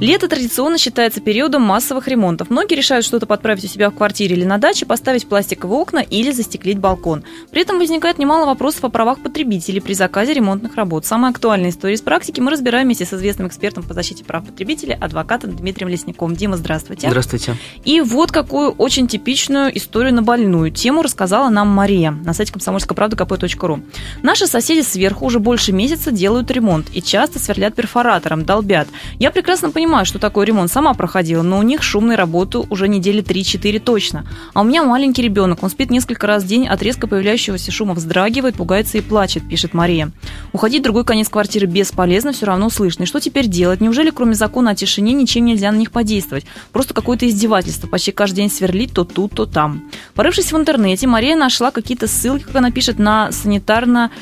Лето традиционно считается периодом массовых ремонтов. Многие решают что-то подправить у себя в квартире или на даче, поставить пластиковые окна или застеклить балкон. При этом возникает немало вопросов о правах потребителей при заказе ремонтных работ. Самые актуальные истории из практики мы разбираем вместе с известным экспертом по защите прав потребителей, адвокатом Дмитрием Лесниковым. Дима, здравствуйте. Здравствуйте. И вот какую очень типичную историю на больную тему рассказала нам Мария на сайте комсомольской правды kp.ру. Наши соседи сверху уже больше месяца делают ремонт и часто сверлят перфоратором, долбят. Я прекрасно понимаю, понимаю, что такое ремонт, сама проходила, но у них шумной работы уже недели 3-4 точно. А у меня маленький ребенок, он спит несколько раз в день, от резко появляющегося шума вздрагивает, пугается и плачет, пишет Мария. Уходить в другой конец квартиры бесполезно, все равно слышно. И что теперь делать? Неужели кроме закона о тишине ничем нельзя на них подействовать? Просто какое-то издевательство, почти каждый день сверлить то тут, то там. Порывшись в интернете, Мария нашла какие-то ссылки, как она пишет, на санитарно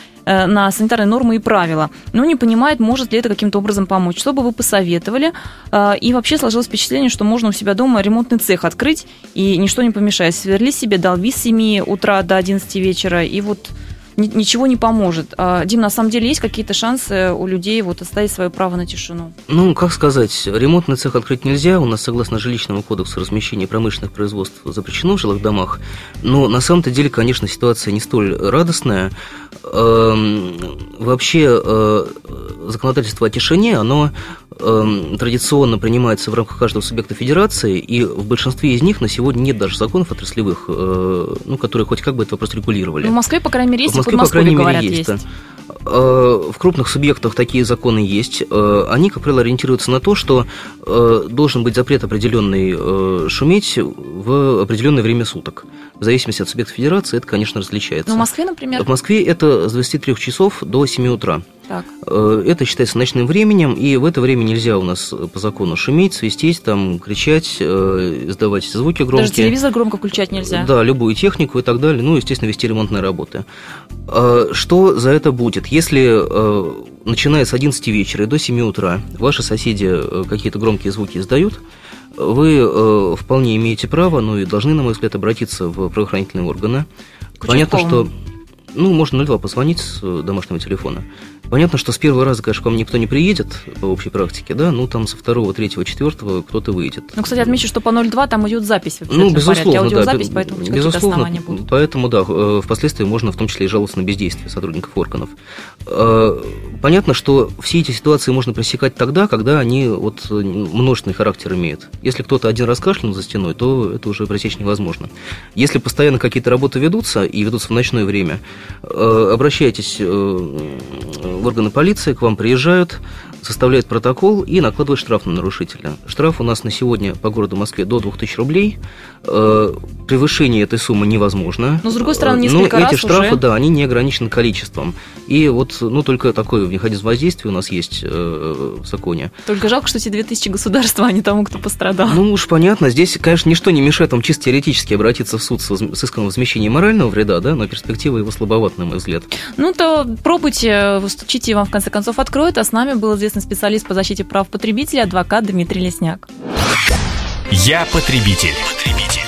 на санитарные нормы и правила, но не понимает, может ли это каким-то образом помочь. Что бы вы посоветовали? Э, и вообще сложилось впечатление, что можно у себя дома ремонтный цех открыть, и ничто не помешает. Сверли себе, долби с 7 утра до 11 вечера, и вот ничего не поможет. А, Дим, на самом деле есть какие-то шансы у людей вот оставить свое право на тишину? Ну, как сказать, ремонтный цех открыть нельзя. У нас, согласно жилищному кодексу, размещение промышленных производств запрещено в жилых домах. Но на самом-то деле, конечно, ситуация не столь радостная. Эм, вообще, э, законодательство о тишине, оно эм, традиционно принимается в рамках каждого субъекта федерации, и в большинстве из них на сегодня нет даже законов отраслевых, э, ну, которые хоть как бы этот вопрос регулировали. Ну, в Москве, по крайней мере, есть, в Москве, по крайней мере, есть. есть. Э, в крупных субъектах такие законы есть. Э, они, как правило, ориентируются на то, что э, должен быть запрет определенный шуметь в определенное время суток. В зависимости от субъекта федерации это, конечно, различается. Но в Москве, например? В Москве это с 23 часов до 7 утра. Так. Это считается ночным временем, и в это время нельзя у нас по закону шуметь, свистеть, там, кричать, издавать звуки громкие. Даже телевизор громко включать нельзя? Да, любую технику и так далее. Ну, естественно, вести ремонтные работы. Что за это будет? Если э, начиная с 11 вечера и до 7 утра ваши соседи э, какие-то громкие звуки издают, вы э, вполне имеете право, ну и должны, на мой взгляд, обратиться в правоохранительные органы. Понятно, что ну, можно 02 позвонить с домашнего телефона. Понятно, что с первого раза, конечно, к вам никто не приедет по общей практике, да, ну там со второго, третьего, четвертого кто-то выйдет. Ну, кстати, отмечу, что по 02 там идет запись Ну, безусловно, аудиозапись, да, поэтому безусловно, будут. Поэтому, да, э, впоследствии можно в том числе и жаловаться на бездействие сотрудников органов. Э, понятно, что все эти ситуации можно пресекать тогда, когда они вот множественный характер имеют. Если кто-то один раз кашлянул за стеной, то это уже пресечь невозможно. Если постоянно какие-то работы ведутся и ведутся в ночное время, э, обращайтесь в органы полиции, к вам приезжают, составляют протокол и накладывают штраф на нарушителя. Штраф у нас на сегодня по городу Москве до 2000 рублей. Э, превышение этой суммы невозможно. Но, с другой стороны, несколько Но раз эти штрафы, уже... да, они не ограничены количеством. И вот, ну, только такое механизм воздействия у нас есть э, в законе. Только жалко, что эти 2000 государства, а не тому, кто пострадал. Ну, уж понятно. Здесь, конечно, ничто не мешает вам чисто теоретически обратиться в суд с, с иском возмещения морального вреда, да, но перспектива его слабоват, на мой взгляд. Ну, то пробуйте, стучите, вам в конце концов откроют. А с нами был известный специалист по защите прав потребителей, адвокат Дмитрий Лесняк. Я потребитель. потребитель.